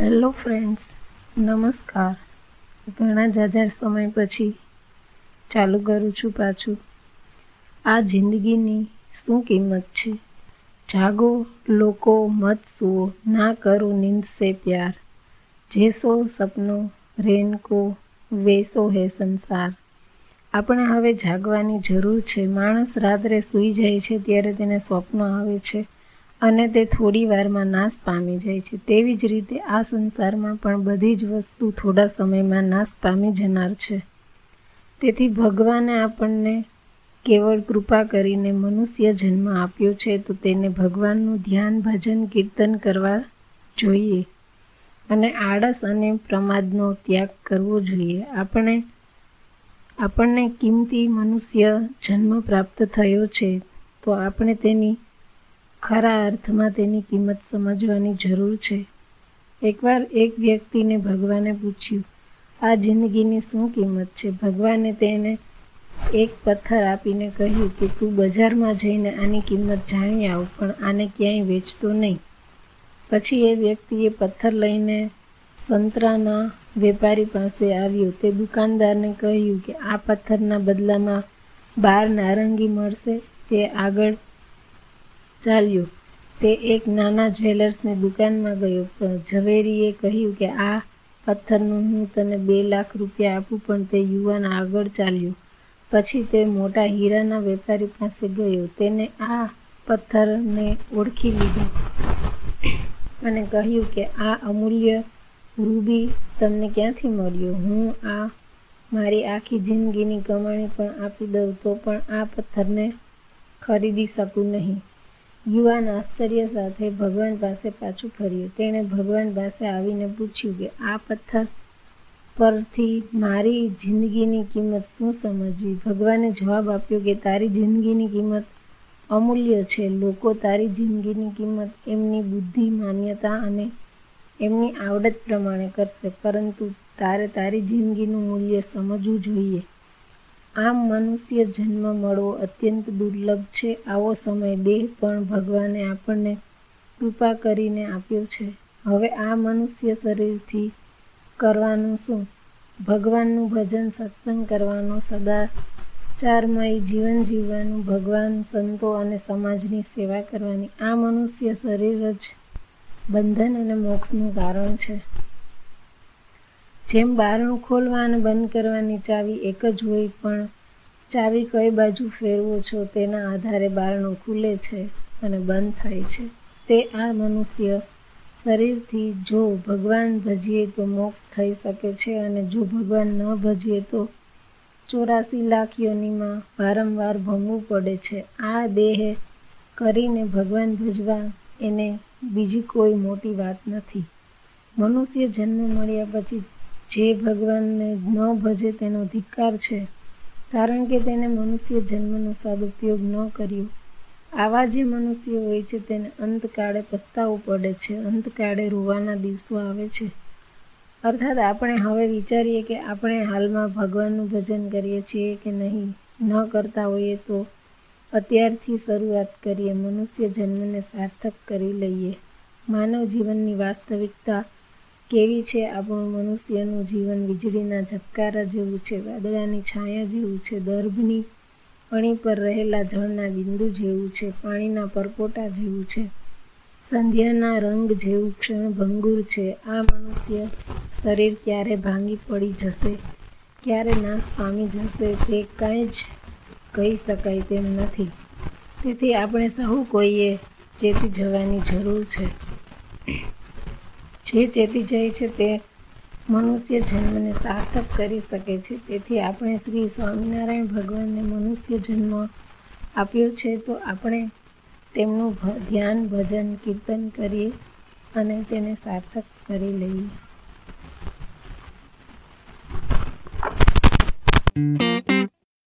Hello friends, નમસ્કાર. ઘણા જાજાર સમય પછી ચાલુ કરું છું પાછું. આ જિંદગીની શું કિંમત છે? જાગો, લોકો, મત સુઓ, ના કરો નિંદસે પ્યાર. જેસો સપનો, રેનકો, વેસો હે સંસાર. આપણે હવે જાગવાની જરૂર છે. માણસ રાત્રે સૂઈ જાય છે ત્યારે તેને સ્વપ્ન આવે છે. અને તે થોડી વારમાં નાશ પામી જાય છે. તેવી જ રીતે આ સંસારમાં પણ બધી જ વસ્તુ થોડા સમયમાં નાશ પામી જનાર છે. તેથી ભગવાને આપણને કેવળ કૃપા કરીને મનુષ્ય જન્મ આપ્યો છે તો તેને ભગવાનનું ધ્યાન, ભજન, કીર્તન કરવા જોઈએ અને આળસ અને પ્રમાદનો ત્યાગ કરવો જોઈએ. આપણે, આપણને કિંમતી મનુષ્ય જન્મ પ્રાપ્ત થયો છે તો આપણે તેની ખરા અર્થમાં તેની કિંમત સમજવાની જરૂર છે. એકવાર એક વ્યક્તિને ભગવાને પૂછ્યું, આ જિંદગીની શું કિંમત છે? ભગવાને તેને એક પથ્થર આપીને કહ્યું કે, તું બજારમાં જઈને આની કિંમત જાણી આવ, પણ આને ક્યાંય વેચતો નહીં. પછી એ વ્યક્તિએ પથ્થર લઈને સંતરાના વેપારી પાસે આવ્યો. તે દુકાનદારને કહ્યું કે, આ પથ્થરના બદલામાં બાર નારંગી મળશે. તે આગળ ચાલ્યો. તે એક નાના જ્વેલર્સની દુકાનમાં ગયો. ઝવેરીએ કહ્યું કે, આ પથ્થરનું હું તને બે લાખ રૂપિયા આપું, પણ તે યુવાન આગળ ચાલ્યો. પછી તે મોટા હીરાના વેપારી પાસે ગયો. તેને આ પથ્થરને ઓળખી લીધો અને કહ્યું કે, આ અમૂલ્ય રૂબી તમને ક્યાંથી મળ્યો? હું આ મારી આખી જિંદગીની કમાણી પણ આપી દઉં તો પણ આ પથ્થરને ખરીદી શકું નહીં. યુવાન આશ્ચર્ય સાથે ભગવાન પાસે પાછું ફર્યું. તેણે ભગવાન પાસે આવીને પૂછ્યું કે, આ પથ્થર પરથી મારી જિંદગીની કિંમત શું સમજવી? ભગવાને જવાબ આપ્યો કે, તારી જિંદગીની કિંમત અમૂલ્ય છે. લોકો તારી જિંદગીની કિંમત એમની બુદ્ધિ, માન્યતા અને એમની આવડત પ્રમાણે કરશે. પરંતુ તારે તારી જિંદગીનું મૂલ્ય સમજવું જોઈએ. આમ મનુષ્ય જન્મ મળવો અત્યંત દુર્લભ છે. આવો સમય દેહ પણ ભગવાને આપણને કૃપા કરીને આપ્યો છે. હવે આ મનુષ્ય શરીરથી કરવાનું શું? ભગવાનનું ભજન સત્સંગ કરવાનો સદા ચારમય જીવન જીવવાનું ભગવાન, સંતો અને સમાજની સેવા કરવાની આ મનુષ્ય શરીર જ બંધન અને મોક્ષનું કારણ છે. જેમ બારણું ખોલવા અને બંધ કરવાની ચાવી એક જ હોય પણ ચાવી કઈ બાજુ ફેરવો છો તેના આધારે બારણું ખુલે છે અને બંધ થાય છે. તે આ મનુષ્ય શરીરથી જો ભગવાન ભજીએ તો મોક્ષ થઈ શકે છે અને જો ભગવાન ન ભજીએ તો ચોરાસી લાખ યોનીમાં વારંવાર ભમવું પડે છે. આ દેહ કરીને ભગવાન ભજવા એને બીજી કોઈ મોટી વાત નથી. મનુષ્ય જન્મ મળ્યા પછી જે ભગવાનને ન ભજે તેનો ધિક્કાર છે, કારણ કે તેને મનુષ્ય જન્મનો સદુપયોગ ન કર્યો. આવા જે મનુષ્ય હોય છે, તેને અંતકાળે પસ્તાવું પડે છે, અંતકાળે રૂવાના દિવસો આવે છે. અર્થાત આપણે હવે વિચારીએ કે આપણે હાલમાં ભગવાનનું ભજન કરીએ છીએ કે નહીં, ન કરતા હોઈએ તો અત્યારથી શરૂઆત કરીએ, મનુષ્ય જન્મને સાર્થક કરી લઈએ. માનવ જીવનની વાસ્તવિકતા કેવી છે આપણું મનુષ્યનું જીવન વીજળીના ઝબકારા જેવું છે, વાદળાની છાયા જેવું છે દર્ભની અણી પર રહેલા જળના બિંદુ જેવું છે, પાણીના પરપોટા જેવું છે, સંધ્યાના રંગ જેવું ક્ષણભંગુર છે. આ મનુષ્ય શરીર ક્યારે ભાંગી પડી જશે? ક્યારે નાશ પામી જશે તે કાંઈ જ કહી શકાય તેમ નથી. તેથી આપણે સહુ કોઈએ ચેતી જવાની જરૂર છે. જે ચેતી જાય છે તે મનુષ્ય જન્મને સાર્થક કરી શકે છે. તેથી આપણે શ્રી સ્વામિનારાયણ ભગવાનને મનુષ્ય જન્મ આપ્યો છે તો આપણે તેમનું ધ્યાન, ભજન, કીર્તન કરીએ અને તેને સાર્થક કરી લઈએ.